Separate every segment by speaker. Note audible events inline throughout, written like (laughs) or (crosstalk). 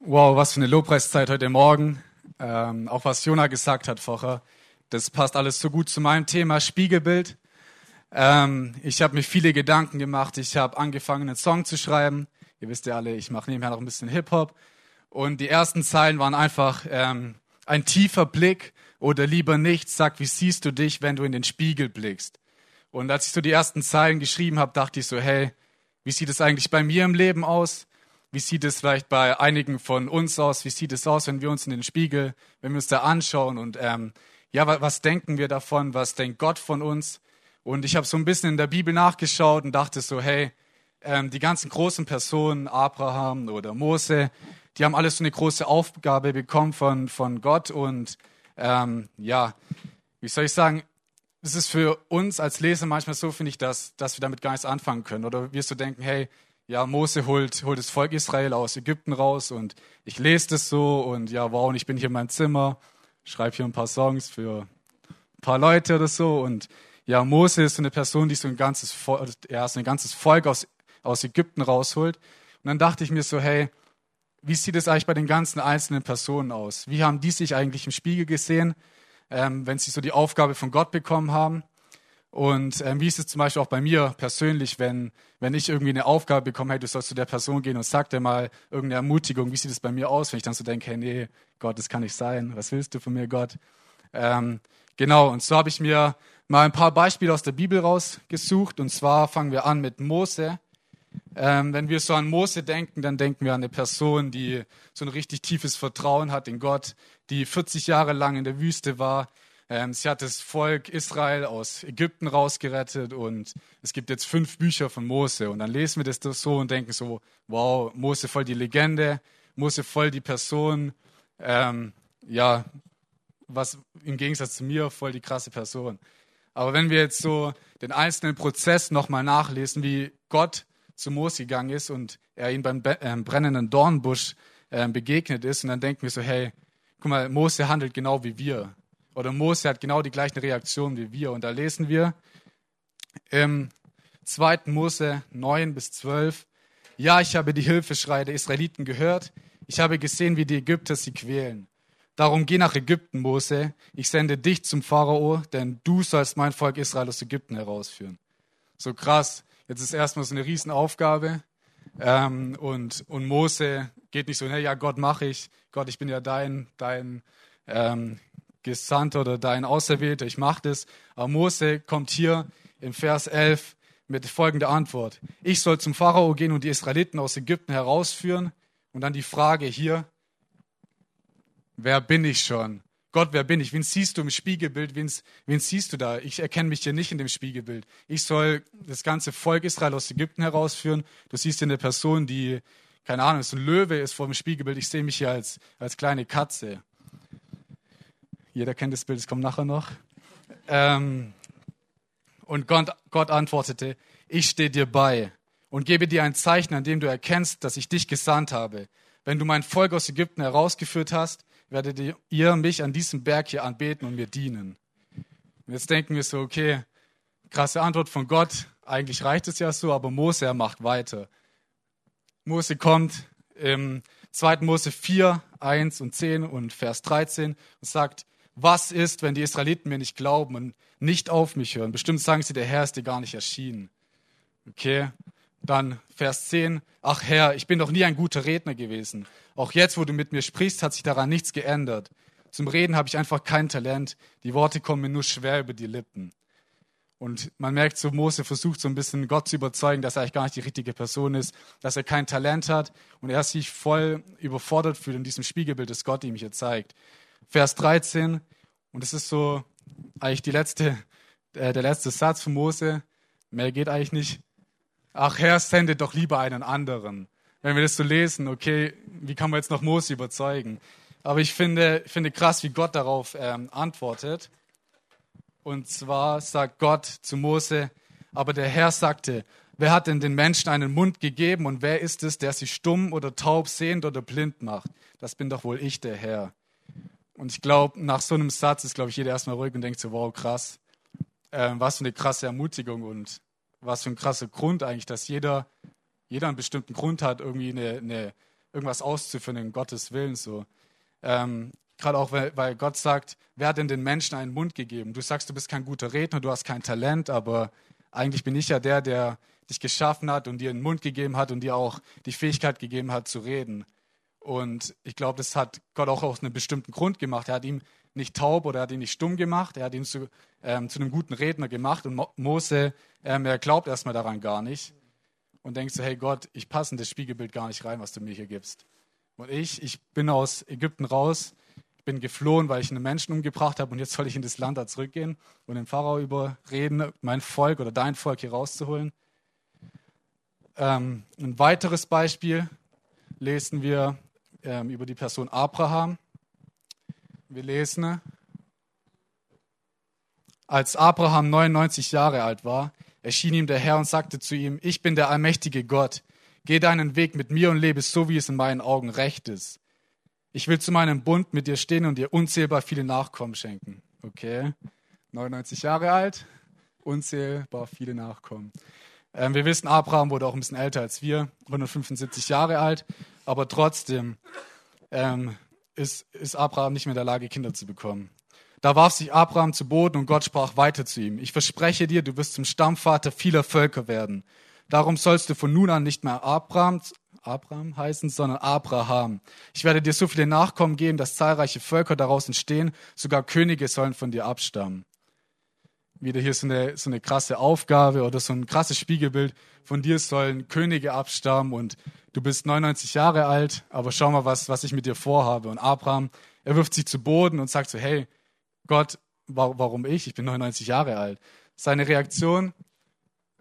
Speaker 1: Wow, was für eine Lobpreiszeit heute Morgen. Ähm, auch was Jona gesagt hat vorher. Das passt alles so gut zu meinem Thema Spiegelbild. Ähm, ich habe mir viele Gedanken gemacht. Ich habe angefangen, einen Song zu schreiben. Ihr wisst ja alle, ich mache nebenher noch ein bisschen Hip-Hop. Und die ersten Zeilen waren einfach ähm, ein tiefer Blick oder lieber nicht. Sag, wie siehst du dich, wenn du in den Spiegel blickst? Und als ich so die ersten Zeilen geschrieben habe, dachte ich so, hey, wie sieht es eigentlich bei mir im Leben aus? Wie sieht es vielleicht bei einigen von uns aus? Wie sieht es aus, wenn wir uns in den Spiegel, wenn wir uns da anschauen und ähm, ja, was, was denken wir davon? Was denkt Gott von uns? Und ich habe so ein bisschen in der Bibel nachgeschaut und dachte so, hey, ähm, die ganzen großen Personen, Abraham oder Mose, die haben alles so eine große Aufgabe bekommen von, von Gott und ähm, ja, wie soll ich sagen, es ist für uns als Leser manchmal so, finde ich, dass, dass wir damit gar nichts anfangen können. Oder wir so denken, hey, ja, Mose holt, holt das Volk Israel aus Ägypten raus und ich lese das so und ja, wow, und ich bin hier in meinem Zimmer, schreibe hier ein paar Songs für ein paar Leute oder so und ja, Mose ist so eine Person, die so ein ganzes, Volk, ja, so ein ganzes Volk aus, aus Ägypten rausholt. Und dann dachte ich mir so, hey, wie sieht es eigentlich bei den ganzen einzelnen Personen aus? Wie haben die sich eigentlich im Spiegel gesehen, ähm, wenn sie so die Aufgabe von Gott bekommen haben? Und ähm, wie ist es zum Beispiel auch bei mir persönlich, wenn, wenn ich irgendwie eine Aufgabe bekomme, hey, du sollst zu der Person gehen und sag dir mal irgendeine Ermutigung, wie sieht es bei mir aus, wenn ich dann so denke, hey, nee, Gott, das kann nicht sein, was willst du von mir, Gott? Ähm, genau, und so habe ich mir mal ein paar Beispiele aus der Bibel rausgesucht. Und zwar fangen wir an mit Mose. Ähm, wenn wir so an Mose denken, dann denken wir an eine Person, die so ein richtig tiefes Vertrauen hat in Gott, die 40 Jahre lang in der Wüste war, ähm, sie hat das Volk Israel aus Ägypten rausgerettet und es gibt jetzt fünf Bücher von Mose. Und dann lesen wir das so und denken so, wow, Mose voll die Legende, Mose voll die Person. Ähm, ja, was im Gegensatz zu mir voll die krasse Person. Aber wenn wir jetzt so den einzelnen Prozess nochmal nachlesen, wie Gott zu Mose gegangen ist und er ihm beim äh, brennenden Dornbusch äh, begegnet ist, und dann denken wir so, hey, guck mal, Mose handelt genau wie wir oder Mose hat genau die gleichen Reaktionen wie wir. Und da lesen wir im 2. Mose 9 bis 12, ja, ich habe die Hilfeschreie der Israeliten gehört, ich habe gesehen, wie die Ägypter sie quälen. Darum geh nach Ägypten, Mose, ich sende dich zum Pharao, denn du sollst mein Volk Israel aus Ägypten herausführen. So krass, jetzt ist erstmal so eine Riesenaufgabe. Ähm, und, und Mose geht nicht so, ja Gott mache ich, Gott, ich bin ja dein, dein ähm, Gesandter oder dein Auserwählter, ich mache das. Aber Mose kommt hier in Vers 11 mit folgender Antwort. Ich soll zum Pharao gehen und die Israeliten aus Ägypten herausführen. Und dann die Frage hier, wer bin ich schon? Gott, wer bin ich? Wen siehst du im Spiegelbild? Wen, wen siehst du da? Ich erkenne mich hier nicht in dem Spiegelbild. Ich soll das ganze Volk Israel aus Ägypten herausführen. Du siehst hier eine Person, die, keine Ahnung, so ein Löwe ist vor dem Spiegelbild. Ich sehe mich hier als, als kleine Katze. Jeder kennt das Bild, es kommt nachher noch. Ähm, und Gott, Gott antwortete, ich stehe dir bei und gebe dir ein Zeichen, an dem du erkennst, dass ich dich gesandt habe. Wenn du mein Volk aus Ägypten herausgeführt hast, werdet ihr mich an diesem Berg hier anbeten und mir dienen. Und jetzt denken wir so, okay, krasse Antwort von Gott. Eigentlich reicht es ja so, aber Mose, er macht weiter. Mose kommt im 2. Mose 4, 1 und 10 und Vers 13 und sagt, was ist, wenn die Israeliten mir nicht glauben und nicht auf mich hören? Bestimmt sagen sie, der Herr ist dir gar nicht erschienen. Okay, dann Vers 10. Ach Herr, ich bin doch nie ein guter Redner gewesen. Auch jetzt, wo du mit mir sprichst, hat sich daran nichts geändert. Zum Reden habe ich einfach kein Talent. Die Worte kommen mir nur schwer über die Lippen. Und man merkt so, Mose versucht so ein bisschen Gott zu überzeugen, dass er eigentlich gar nicht die richtige Person ist, dass er kein Talent hat und er sich voll überfordert fühlt in diesem Spiegelbild, das Gott ihm hier zeigt. Vers 13. Und es ist so eigentlich die letzte, äh, der letzte Satz von Mose. Mehr geht eigentlich nicht. Ach Herr, sende doch lieber einen anderen. Wenn wir das so lesen, okay, wie kann man jetzt noch Mose überzeugen? Aber ich finde, finde krass, wie Gott darauf ähm, antwortet. Und zwar sagt Gott zu Mose, aber der Herr sagte, wer hat denn den Menschen einen Mund gegeben und wer ist es, der sie stumm oder taub, sehend oder blind macht? Das bin doch wohl ich, der Herr. Und ich glaube, nach so einem Satz ist, glaube ich, jeder erstmal ruhig und denkt so, wow, krass. Äh, was für eine krasse Ermutigung und was für ein krasser Grund eigentlich, dass jeder, jeder einen bestimmten Grund hat, irgendwie eine, eine, irgendwas auszuführen in Gottes Willen. So. Ähm, Gerade auch, weil, weil Gott sagt, wer hat denn den Menschen einen Mund gegeben? Du sagst, du bist kein guter Redner, du hast kein Talent, aber eigentlich bin ich ja der, der dich geschaffen hat und dir einen Mund gegeben hat und dir auch die Fähigkeit gegeben hat zu reden. Und ich glaube, das hat Gott auch aus einem bestimmten Grund gemacht. Er hat ihn nicht taub oder er hat ihn nicht stumm gemacht, er hat ihn zu, ähm, zu einem guten Redner gemacht. Und Mo Mose, ähm, er glaubt erstmal daran gar nicht und denkt so, hey Gott, ich passe in das Spiegelbild gar nicht rein, was du mir hier gibst. Und ich, ich bin aus Ägypten raus, bin geflohen, weil ich einen Menschen umgebracht habe und jetzt soll ich in das Land da zurückgehen und den Pharao überreden, mein Volk oder dein Volk hier rauszuholen. Ähm, ein weiteres Beispiel lesen wir ähm, über die Person Abraham. Wir lesen, als Abraham 99 Jahre alt war, erschien ihm der Herr und sagte zu ihm, ich bin der allmächtige Gott, geh deinen Weg mit mir und lebe so, wie es in meinen Augen recht ist. Ich will zu meinem Bund mit dir stehen und dir unzählbar viele Nachkommen schenken. Okay, 99 Jahre alt, unzählbar viele Nachkommen. Ähm, wir wissen, Abraham wurde auch ein bisschen älter als wir, 175 Jahre alt, aber trotzdem ähm, ist, ist Abraham nicht mehr in der Lage, Kinder zu bekommen. Da warf sich Abraham zu Boden und Gott sprach weiter zu ihm. Ich verspreche dir, du wirst zum Stammvater vieler Völker werden. Darum sollst du von nun an nicht mehr Abraham, Abraham heißen, sondern Abraham. Ich werde dir so viele Nachkommen geben, dass zahlreiche Völker daraus entstehen. Sogar Könige sollen von dir abstammen. Wieder hier so eine, so eine krasse Aufgabe oder so ein krasses Spiegelbild. Von dir sollen Könige abstammen und du bist 99 Jahre alt, aber schau mal, was, was ich mit dir vorhabe. Und Abraham, er wirft sich zu Boden und sagt so, hey, Gott, warum ich? Ich bin 99 Jahre alt. Seine Reaktion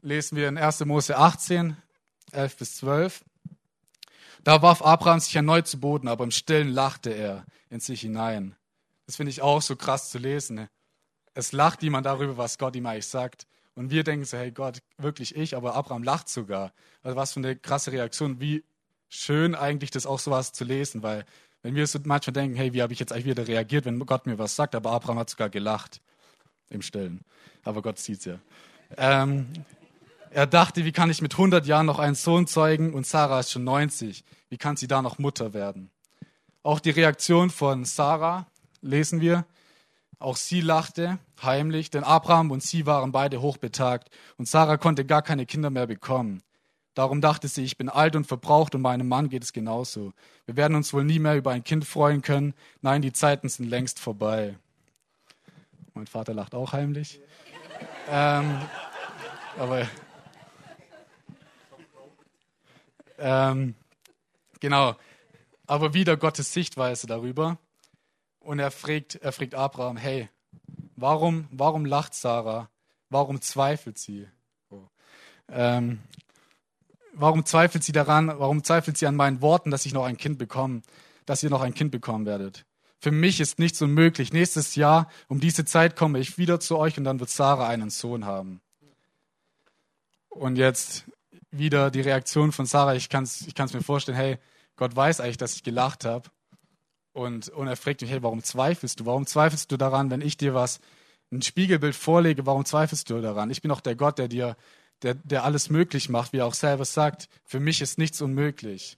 Speaker 1: lesen wir in 1. Mose 18, 11 bis 12. Da warf Abraham sich erneut zu Boden, aber im Stillen lachte er in sich hinein. Das finde ich auch so krass zu lesen. Es lacht jemand darüber, was Gott ihm eigentlich sagt. Und wir denken so, hey Gott, wirklich ich, aber Abraham lacht sogar. Also was für eine krasse Reaktion. Wie schön eigentlich das auch sowas zu lesen, weil wenn wir so manchmal denken, hey, wie habe ich jetzt eigentlich wieder reagiert, wenn Gott mir was sagt, aber Abraham hat sogar gelacht im Stillen. Aber Gott sieht es ja. Ähm, er dachte, wie kann ich mit 100 Jahren noch einen Sohn zeugen und Sarah ist schon 90. Wie kann sie da noch Mutter werden? Auch die Reaktion von Sarah lesen wir. Auch sie lachte heimlich, denn Abraham und sie waren beide hochbetagt und Sarah konnte gar keine Kinder mehr bekommen. Darum dachte sie, ich bin alt und verbraucht und meinem Mann geht es genauso. Wir werden uns wohl nie mehr über ein Kind freuen können. Nein, die Zeiten sind längst vorbei. Mein Vater lacht auch heimlich. Ähm, aber ähm, genau. Aber wieder Gottes Sichtweise darüber. Und er fragt, er fragt Abraham, hey, warum, warum lacht Sarah? Warum zweifelt sie? Ähm, warum zweifelt sie daran? Warum zweifelt sie an meinen Worten, dass ich noch ein Kind bekomme, dass ihr noch ein Kind bekommen werdet? Für mich ist nichts unmöglich. Nächstes Jahr um diese Zeit komme ich wieder zu euch und dann wird Sarah einen Sohn haben. Und jetzt wieder die Reaktion von Sarah. Ich kann es ich mir vorstellen. Hey, Gott weiß eigentlich, dass ich gelacht habe. Und, und er fragt mich, hey, warum zweifelst du? Warum zweifelst du daran, wenn ich dir was, ein Spiegelbild vorlege, warum zweifelst du daran? Ich bin auch der Gott, der dir, der, der alles möglich macht, wie er auch selber sagt. Für mich ist nichts unmöglich.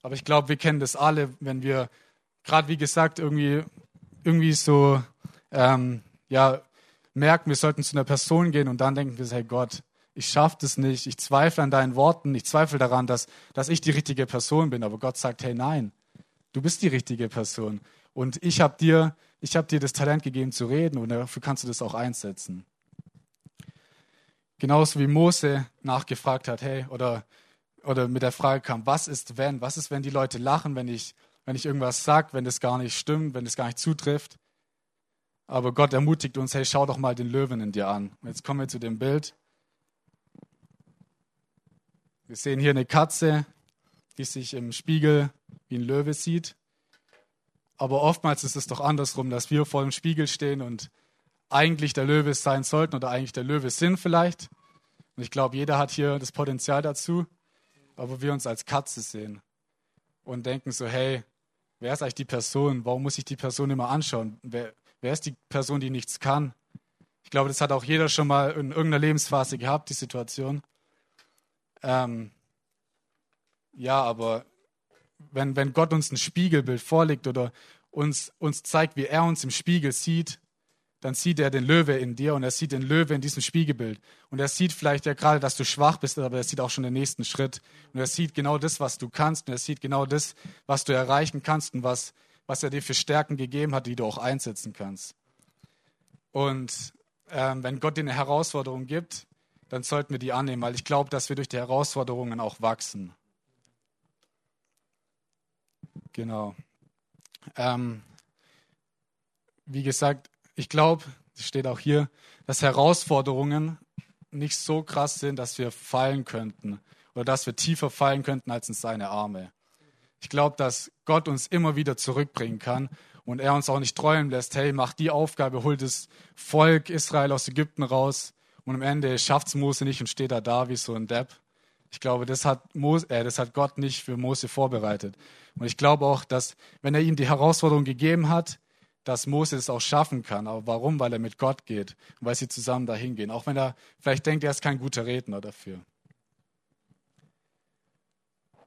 Speaker 1: Aber ich glaube, wir kennen das alle, wenn wir, gerade wie gesagt, irgendwie, irgendwie so, ähm, ja, merken, wir sollten zu einer Person gehen und dann denken wir, hey Gott, ich schaffe das nicht, ich zweifle an deinen Worten, ich zweifle daran, dass, dass ich die richtige Person bin. Aber Gott sagt, hey nein, Du bist die richtige Person. Und ich habe dir, ich dir das Talent gegeben zu reden und dafür kannst du das auch einsetzen. Genauso wie Mose nachgefragt hat, hey, oder, oder mit der Frage kam, was ist wenn? Was ist, wenn die Leute lachen, wenn ich, wenn ich irgendwas sage, wenn das gar nicht stimmt, wenn das gar nicht zutrifft? Aber Gott ermutigt uns, hey, schau doch mal den Löwen in dir an. Jetzt kommen wir zu dem Bild. Wir sehen hier eine Katze, die sich im Spiegel wie ein Löwe sieht. Aber oftmals ist es doch andersrum, dass wir vor dem Spiegel stehen und eigentlich der Löwe sein sollten oder eigentlich der Löwe sind vielleicht. Und ich glaube, jeder hat hier das Potenzial dazu, aber wir uns als Katze sehen und denken so, hey, wer ist eigentlich die Person? Warum muss ich die Person immer anschauen? Wer, wer ist die Person, die nichts kann? Ich glaube, das hat auch jeder schon mal in irgendeiner Lebensphase gehabt, die Situation. Ähm, ja, aber wenn, wenn Gott uns ein Spiegelbild vorlegt oder uns, uns zeigt, wie er uns im Spiegel sieht, dann sieht er den Löwe in dir und er sieht den Löwe in diesem Spiegelbild. Und er sieht vielleicht ja gerade, dass du schwach bist, aber er sieht auch schon den nächsten Schritt. Und er sieht genau das, was du kannst und er sieht genau das, was du erreichen kannst und was, was er dir für Stärken gegeben hat, die du auch einsetzen kannst. Und ähm, wenn Gott dir eine Herausforderung gibt, dann sollten wir die annehmen, weil ich glaube, dass wir durch die Herausforderungen auch wachsen. Genau. Ähm, wie gesagt, ich glaube, es steht auch hier, dass Herausforderungen nicht so krass sind, dass wir fallen könnten oder dass wir tiefer fallen könnten als in seine Arme. Ich glaube, dass Gott uns immer wieder zurückbringen kann und er uns auch nicht träumen lässt, hey, mach die Aufgabe, hol das Volk Israel aus Ägypten raus und am Ende schafft es Mose nicht und steht er da wie so ein Depp. Ich glaube, das hat, Mose, äh, das hat Gott nicht für Mose vorbereitet. Und ich glaube auch, dass wenn er ihm die Herausforderung gegeben hat, dass Mose es auch schaffen kann. Aber warum? Weil er mit Gott geht und weil sie zusammen dahin gehen. Auch wenn er vielleicht denkt, er ist kein guter Redner dafür.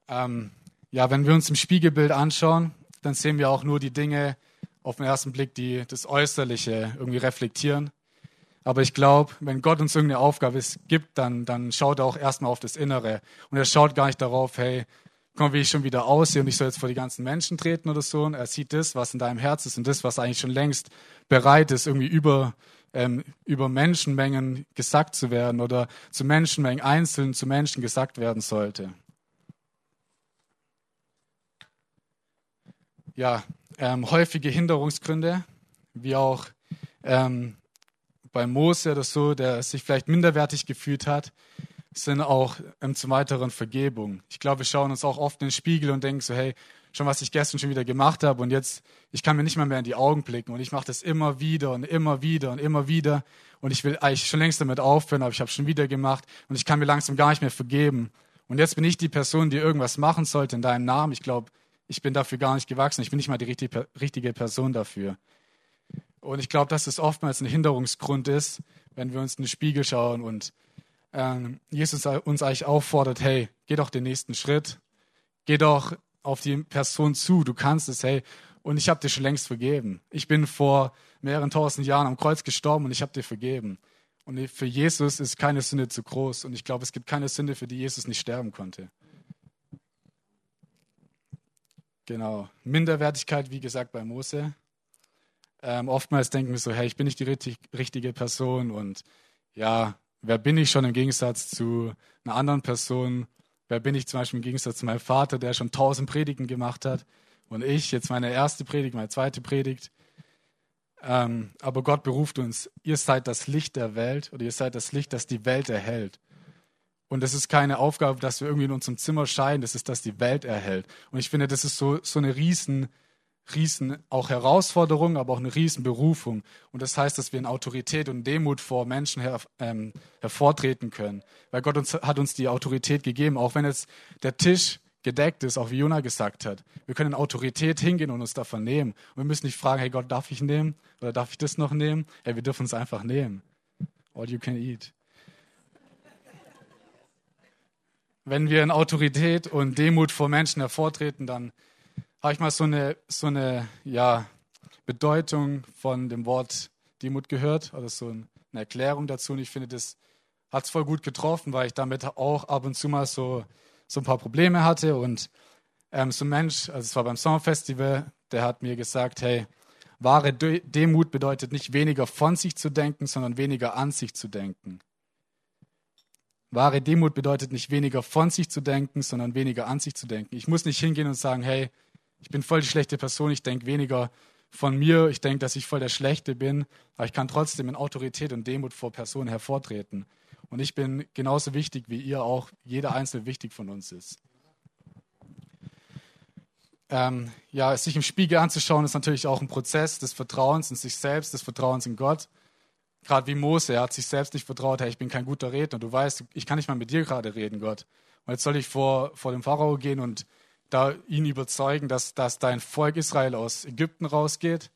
Speaker 1: Ähm, ja, wenn wir uns im Spiegelbild anschauen, dann sehen wir auch nur die Dinge auf den ersten Blick, die das Äußerliche irgendwie reflektieren. Aber ich glaube, wenn Gott uns irgendeine Aufgabe gibt, dann, dann schaut er auch erstmal auf das Innere. Und er schaut gar nicht darauf, hey, komm, wie ich schon wieder aussehe und ich soll jetzt vor die ganzen Menschen treten oder so. Und er sieht das, was in deinem Herz ist und das, was eigentlich schon längst bereit ist, irgendwie über, ähm, über Menschenmengen gesagt zu werden oder zu Menschenmengen einzeln zu Menschen gesagt werden sollte. Ja, ähm, häufige Hinderungsgründe, wie auch ähm, bei Mose oder so, der sich vielleicht minderwertig gefühlt hat, sind auch ähm, zum weiteren Vergebung. Ich glaube, wir schauen uns auch oft in den Spiegel und denken so, hey, schon was ich gestern schon wieder gemacht habe und jetzt, ich kann mir nicht mal mehr in die Augen blicken und ich mache das immer wieder und immer wieder und immer wieder und ich will eigentlich schon längst damit aufhören, aber ich habe schon wieder gemacht und ich kann mir langsam gar nicht mehr vergeben. Und jetzt bin ich die Person, die irgendwas machen sollte in deinem Namen. Ich glaube, ich bin dafür gar nicht gewachsen. Ich bin nicht mal die richtige Person dafür. Und ich glaube, dass es oftmals ein Hinderungsgrund ist, wenn wir uns in den Spiegel schauen und Jesus uns eigentlich auffordert, hey, geh doch den nächsten Schritt, geh doch auf die Person zu, du kannst es, hey, und ich habe dir schon längst vergeben. Ich bin vor mehreren tausend Jahren am Kreuz gestorben und ich habe dir vergeben. Und für Jesus ist keine Sünde zu groß. Und ich glaube, es gibt keine Sünde, für die Jesus nicht sterben konnte. Genau. Minderwertigkeit, wie gesagt, bei Mose. Ähm, oftmals denken wir so, hey, ich bin nicht die richtig, richtige Person und ja, wer bin ich schon im Gegensatz zu einer anderen Person? Wer bin ich zum Beispiel im Gegensatz zu meinem Vater, der schon tausend Predigten gemacht hat? Und ich, jetzt meine erste Predigt, meine zweite Predigt. Ähm, aber Gott beruft uns, ihr seid das Licht der Welt oder ihr seid das Licht, das die Welt erhält. Und das ist keine Aufgabe, dass wir irgendwie in unserem Zimmer scheinen, das ist, dass die Welt erhält. Und ich finde, das ist so, so eine riesen riesen auch Herausforderung, aber auch eine riesen Berufung. Und das heißt, dass wir in Autorität und Demut vor Menschen her, ähm, hervortreten können. Weil Gott uns, hat uns die Autorität gegeben, auch wenn jetzt der Tisch gedeckt ist, auch wie Jona gesagt hat. Wir können in Autorität hingehen und uns davon nehmen. Und wir müssen nicht fragen, hey Gott, darf ich nehmen? Oder darf ich das noch nehmen? Hey, wir dürfen es einfach nehmen. All you can eat. Wenn wir in Autorität und Demut vor Menschen hervortreten, dann habe ich mal so eine, so eine ja, Bedeutung von dem Wort Demut gehört, oder so eine Erklärung dazu. Und ich finde, das hat es voll gut getroffen, weil ich damit auch ab und zu mal so, so ein paar Probleme hatte. Und ähm, so ein Mensch, also es war beim Sommerfestival, der hat mir gesagt, hey, wahre Demut bedeutet nicht weniger von sich zu denken, sondern weniger an sich zu denken. Wahre Demut bedeutet nicht weniger von sich zu denken, sondern weniger an sich zu denken. Ich muss nicht hingehen und sagen, hey, ich bin voll die schlechte Person, ich denke weniger von mir, ich denke, dass ich voll der Schlechte bin, aber ich kann trotzdem in Autorität und Demut vor Personen hervortreten. Und ich bin genauso wichtig wie ihr auch, jeder Einzelne wichtig von uns ist. Ähm, ja, sich im Spiegel anzuschauen, ist natürlich auch ein Prozess des Vertrauens in sich selbst, des Vertrauens in Gott. Gerade wie Mose, er hat sich selbst nicht vertraut, hey, ich bin kein guter Redner. Du weißt, ich kann nicht mal mit dir gerade reden, Gott. Und jetzt soll ich vor, vor dem Pharao gehen und da ihn überzeugen, dass, dass dein Volk Israel aus Ägypten rausgeht.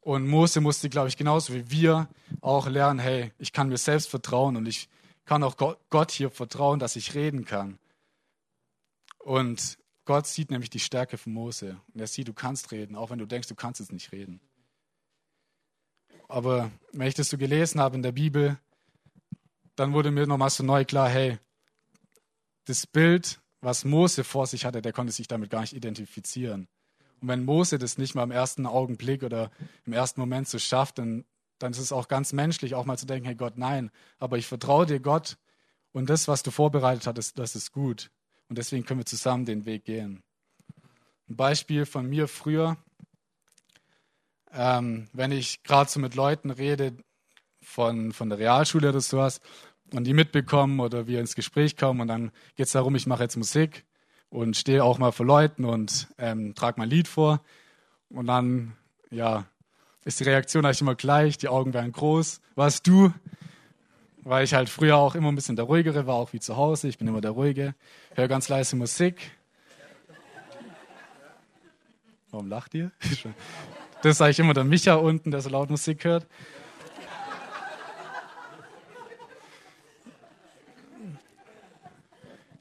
Speaker 1: Und Mose musste, glaube ich, genauso wie wir auch lernen, hey, ich kann mir selbst vertrauen und ich kann auch Gott hier vertrauen, dass ich reden kann. Und Gott sieht nämlich die Stärke von Mose. Und er sieht, du kannst reden, auch wenn du denkst, du kannst es nicht reden. Aber wenn ich das so gelesen habe in der Bibel, dann wurde mir nochmal so neu klar, hey, das Bild, was Mose vor sich hatte, der konnte sich damit gar nicht identifizieren. Und wenn Mose das nicht mal im ersten Augenblick oder im ersten Moment so schafft, dann, dann ist es auch ganz menschlich, auch mal zu denken, hey Gott, nein, aber ich vertraue dir, Gott, und das, was du vorbereitet hattest, das ist gut. Und deswegen können wir zusammen den Weg gehen. Ein Beispiel von mir früher, ähm, wenn ich gerade so mit Leuten rede von, von der Realschule oder sowas und die mitbekommen oder wir ins Gespräch kommen und dann geht es darum, ich mache jetzt Musik und stehe auch mal vor Leuten und ähm, trage mein Lied vor und dann, ja, ist die Reaktion eigentlich immer gleich, die Augen werden groß. Warst du? Weil ich halt früher auch immer ein bisschen der Ruhigere war, auch wie zu Hause. Ich bin immer der Ruhige, höre ganz leise Musik. Warum lacht ihr? (laughs) Das sage ich immer der Micha unten, der so laut Musik hört.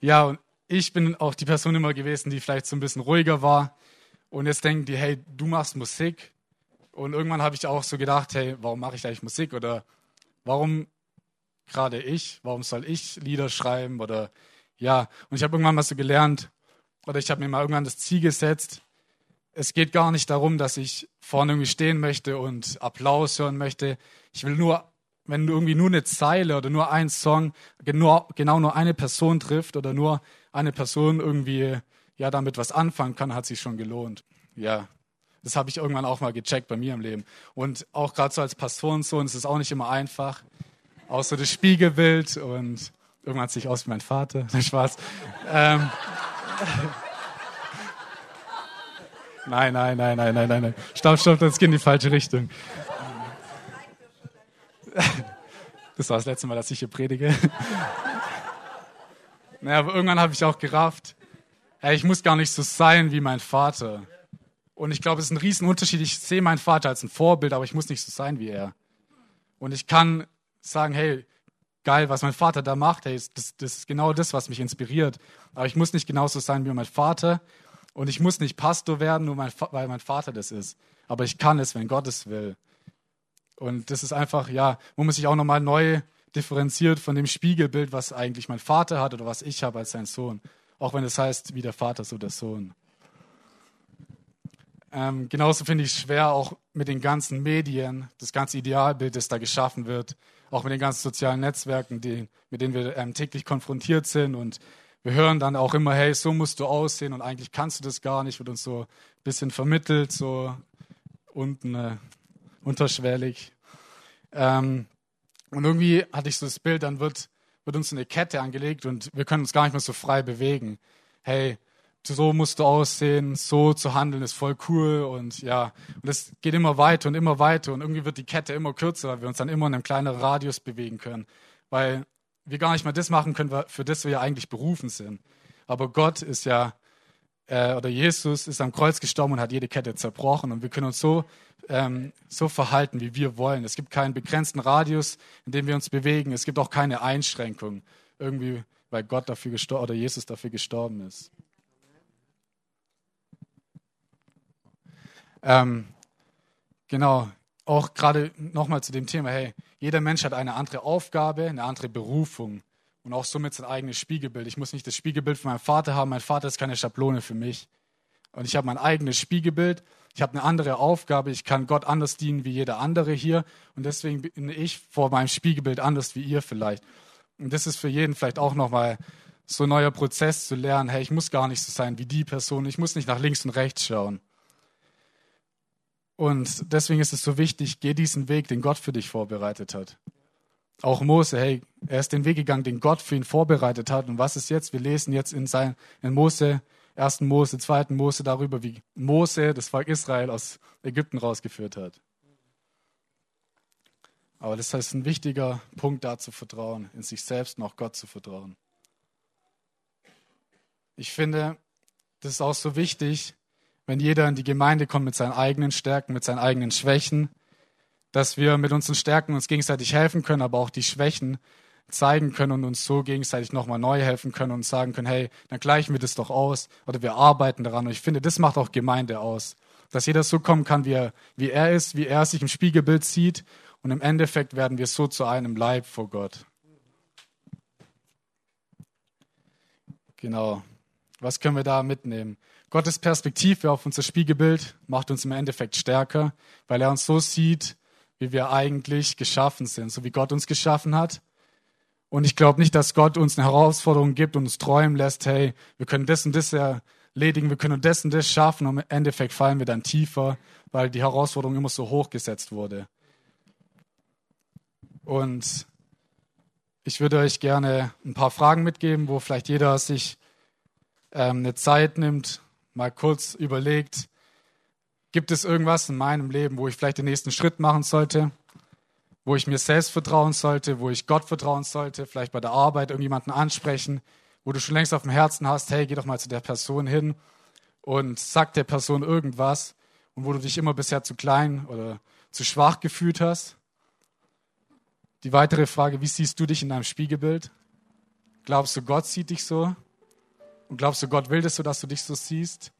Speaker 1: Ja, und ich bin auch die Person immer gewesen, die vielleicht so ein bisschen ruhiger war. Und jetzt denken die, hey, du machst Musik. Und irgendwann habe ich auch so gedacht, hey, warum mache ich eigentlich Musik? Oder warum gerade ich? Warum soll ich Lieder schreiben? Oder ja, und ich habe irgendwann mal so gelernt, oder ich habe mir mal irgendwann das Ziel gesetzt, es geht gar nicht darum, dass ich vorne irgendwie stehen möchte und Applaus hören möchte. Ich will nur, wenn irgendwie nur eine Zeile oder nur ein Song genau, genau nur eine Person trifft oder nur eine Person irgendwie ja damit was anfangen kann, hat sich schon gelohnt. Ja, das habe ich irgendwann auch mal gecheckt bei mir im Leben. Und auch gerade so als Pastorensohn ist es auch nicht immer einfach. Auch so das Spiegelbild und irgendwann sehe ich aus wie mein Vater. (laughs) Spaß. ähm, (laughs) Nein, nein, nein, nein, nein, nein, nein. Stopp, stopp, das geht in die falsche Richtung. Das war das letzte Mal, dass ich hier predige. (laughs) Naja, aber irgendwann habe ich auch gerafft, hey, ich muss gar nicht so sein wie mein Vater. Und ich glaube, es ist ein Riesenunterschied. Ich sehe meinen Vater als ein Vorbild, aber ich muss nicht so sein wie er. Und ich kann sagen, hey, geil, was mein Vater da macht, hey, das, das ist genau das, was mich inspiriert. Aber ich muss nicht genauso sein wie mein Vater und ich muss nicht Pastor werden, nur mein, weil mein Vater das ist. Aber ich kann es, wenn Gott es will. Und das ist einfach, ja, wo man sich auch nochmal neu differenziert von dem Spiegelbild, was eigentlich mein Vater hat oder was ich habe als sein Sohn. Auch wenn es heißt, wie der Vater, so der Sohn. Ähm, genauso finde ich es schwer, auch mit den ganzen Medien, das ganze Idealbild, das da geschaffen wird, auch mit den ganzen sozialen Netzwerken, die, mit denen wir ähm, täglich konfrontiert sind und wir hören dann auch immer, hey, so musst du aussehen und eigentlich kannst du das gar nicht, wird uns so ein bisschen vermittelt, so unten äh, unterschwellig. Ähm, und irgendwie hatte ich so das Bild, dann wird, wird uns eine Kette angelegt und wir können uns gar nicht mehr so frei bewegen. Hey, so musst du aussehen, so zu handeln ist voll cool und ja, und es geht immer weiter und immer weiter und irgendwie wird die Kette immer kürzer, weil wir uns dann immer in einem kleineren Radius bewegen können, weil wir gar nicht mal das machen können, für das wir ja eigentlich berufen sind. Aber Gott ist ja, äh, oder Jesus ist am Kreuz gestorben und hat jede Kette zerbrochen. Und wir können uns so, ähm, so verhalten, wie wir wollen. Es gibt keinen begrenzten Radius, in dem wir uns bewegen. Es gibt auch keine Einschränkung, irgendwie, weil Gott dafür gestorben oder Jesus dafür gestorben ist. Ähm, genau, auch gerade nochmal zu dem Thema, hey, jeder Mensch hat eine andere Aufgabe, eine andere Berufung und auch somit sein eigenes Spiegelbild. Ich muss nicht das Spiegelbild von meinem Vater haben, mein Vater ist keine Schablone für mich. Und ich habe mein eigenes Spiegelbild, ich habe eine andere Aufgabe, ich kann Gott anders dienen wie jeder andere hier und deswegen bin ich vor meinem Spiegelbild anders wie ihr vielleicht. Und das ist für jeden vielleicht auch nochmal so ein neuer Prozess zu lernen, hey, ich muss gar nicht so sein wie die Person, ich muss nicht nach links und rechts schauen. Und deswegen ist es so wichtig, geh diesen Weg, den Gott für dich vorbereitet hat. Auch Mose, hey, er ist den Weg gegangen, den Gott für ihn vorbereitet hat. Und was ist jetzt? Wir lesen jetzt in, sein, in Mose, 1. Mose, 2. Mose darüber, wie Mose das Volk Israel aus Ägypten rausgeführt hat. Aber das heißt, ein wichtiger Punkt da zu vertrauen, in sich selbst und auch Gott zu vertrauen. Ich finde, das ist auch so wichtig, wenn jeder in die Gemeinde kommt mit seinen eigenen Stärken, mit seinen eigenen Schwächen, dass wir mit unseren Stärken uns gegenseitig helfen können, aber auch die Schwächen zeigen können und uns so gegenseitig nochmal neu helfen können und sagen können, hey, dann gleichen wir das doch aus oder wir arbeiten daran. Und ich finde, das macht auch Gemeinde aus. Dass jeder so kommen kann, wie er, wie er ist, wie er sich im Spiegelbild sieht. Und im Endeffekt werden wir so zu einem Leib vor Gott. Genau. Was können wir da mitnehmen? Gottes Perspektive auf unser Spiegelbild macht uns im Endeffekt stärker, weil er uns so sieht, wie wir eigentlich geschaffen sind, so wie Gott uns geschaffen hat. Und ich glaube nicht, dass Gott uns eine Herausforderung gibt und uns träumen lässt, hey, wir können das und das erledigen, wir können das und das schaffen und im Endeffekt fallen wir dann tiefer, weil die Herausforderung immer so hoch gesetzt wurde. Und ich würde euch gerne ein paar Fragen mitgeben, wo vielleicht jeder sich ähm, eine Zeit nimmt, mal kurz überlegt, gibt es irgendwas in meinem Leben, wo ich vielleicht den nächsten Schritt machen sollte? wo ich mir selbst vertrauen sollte, wo ich Gott vertrauen sollte, vielleicht bei der Arbeit irgendjemanden ansprechen, wo du schon längst auf dem Herzen hast, hey, geh doch mal zu der Person hin und sag der Person irgendwas und wo du dich immer bisher zu klein oder zu schwach gefühlt hast. Die weitere Frage, wie siehst du dich in deinem Spiegelbild? Glaubst du, Gott sieht dich so? Und glaubst du, Gott will das so, dass du dich so siehst?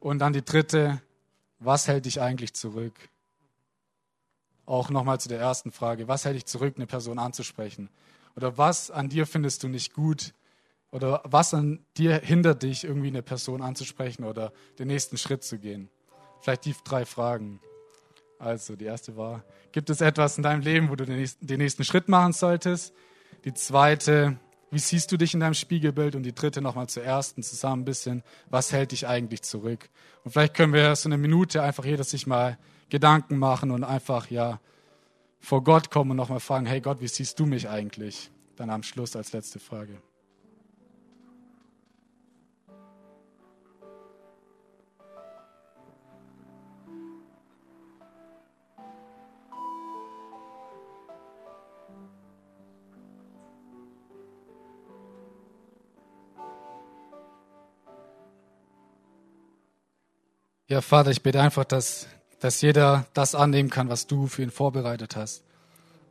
Speaker 1: Und dann die dritte, was hält dich eigentlich zurück? auch nochmal zu der ersten Frage, was hält dich zurück, eine Person anzusprechen? Oder was an dir findest du nicht gut? Oder was an dir hindert dich, irgendwie eine Person anzusprechen oder den nächsten Schritt zu gehen? Vielleicht die drei Fragen. Also, die erste war, gibt es etwas in deinem Leben, wo du den nächsten Schritt machen solltest? Die zweite, wie siehst du dich in deinem Spiegelbild? Und die dritte nochmal zur ersten zusammen ein bisschen, was hält dich eigentlich zurück? Und vielleicht können wir so eine Minute einfach jeder sich mal Gedanken machen und einfach ja vor Gott kommen und nochmal fragen, hey Gott, wie siehst du mich eigentlich? Dann am Schluss als letzte Frage. Ja, Vater, ich bete einfach, dass dass jeder das annehmen kann, was du für ihn vorbereitet hast.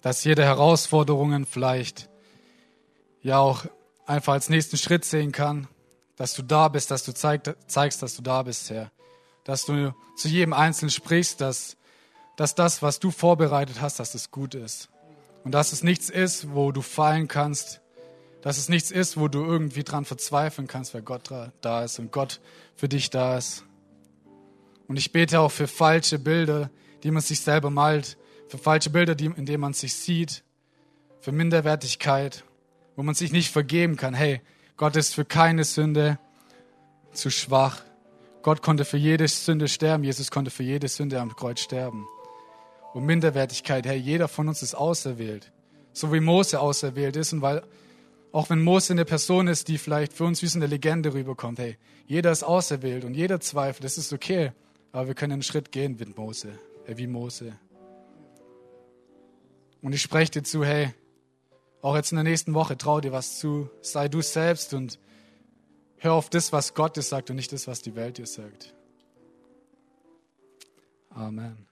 Speaker 1: Dass jede Herausforderungen vielleicht ja auch einfach als nächsten Schritt sehen kann, dass du da bist, dass du zeig, zeigst, dass du da bist, Herr. Dass du zu jedem Einzelnen sprichst, dass, dass das, was du vorbereitet hast, dass es gut ist. Und dass es nichts ist, wo du fallen kannst, dass es nichts ist, wo du irgendwie dran verzweifeln kannst, weil Gott da ist und Gott für dich da ist. Und ich bete auch für falsche Bilder, die man sich selber malt, für falsche Bilder, die, in denen man sich sieht, für Minderwertigkeit, wo man sich nicht vergeben kann. Hey, Gott ist für keine Sünde zu schwach. Gott konnte für jede Sünde sterben. Jesus konnte für jede Sünde am Kreuz sterben. Und Minderwertigkeit, hey, jeder von uns ist auserwählt. So wie Mose auserwählt ist. Und weil, auch wenn Mose eine Person ist, die vielleicht für uns wie so eine Legende rüberkommt, hey, jeder ist auserwählt und jeder zweifelt, das ist okay. Aber wir können einen Schritt gehen wie Mose. Äh, wie Mose. Und ich spreche dir zu, hey, auch jetzt in der nächsten Woche, trau dir was zu, sei du selbst und hör auf das, was Gott dir sagt und nicht das, was die Welt dir sagt. Amen.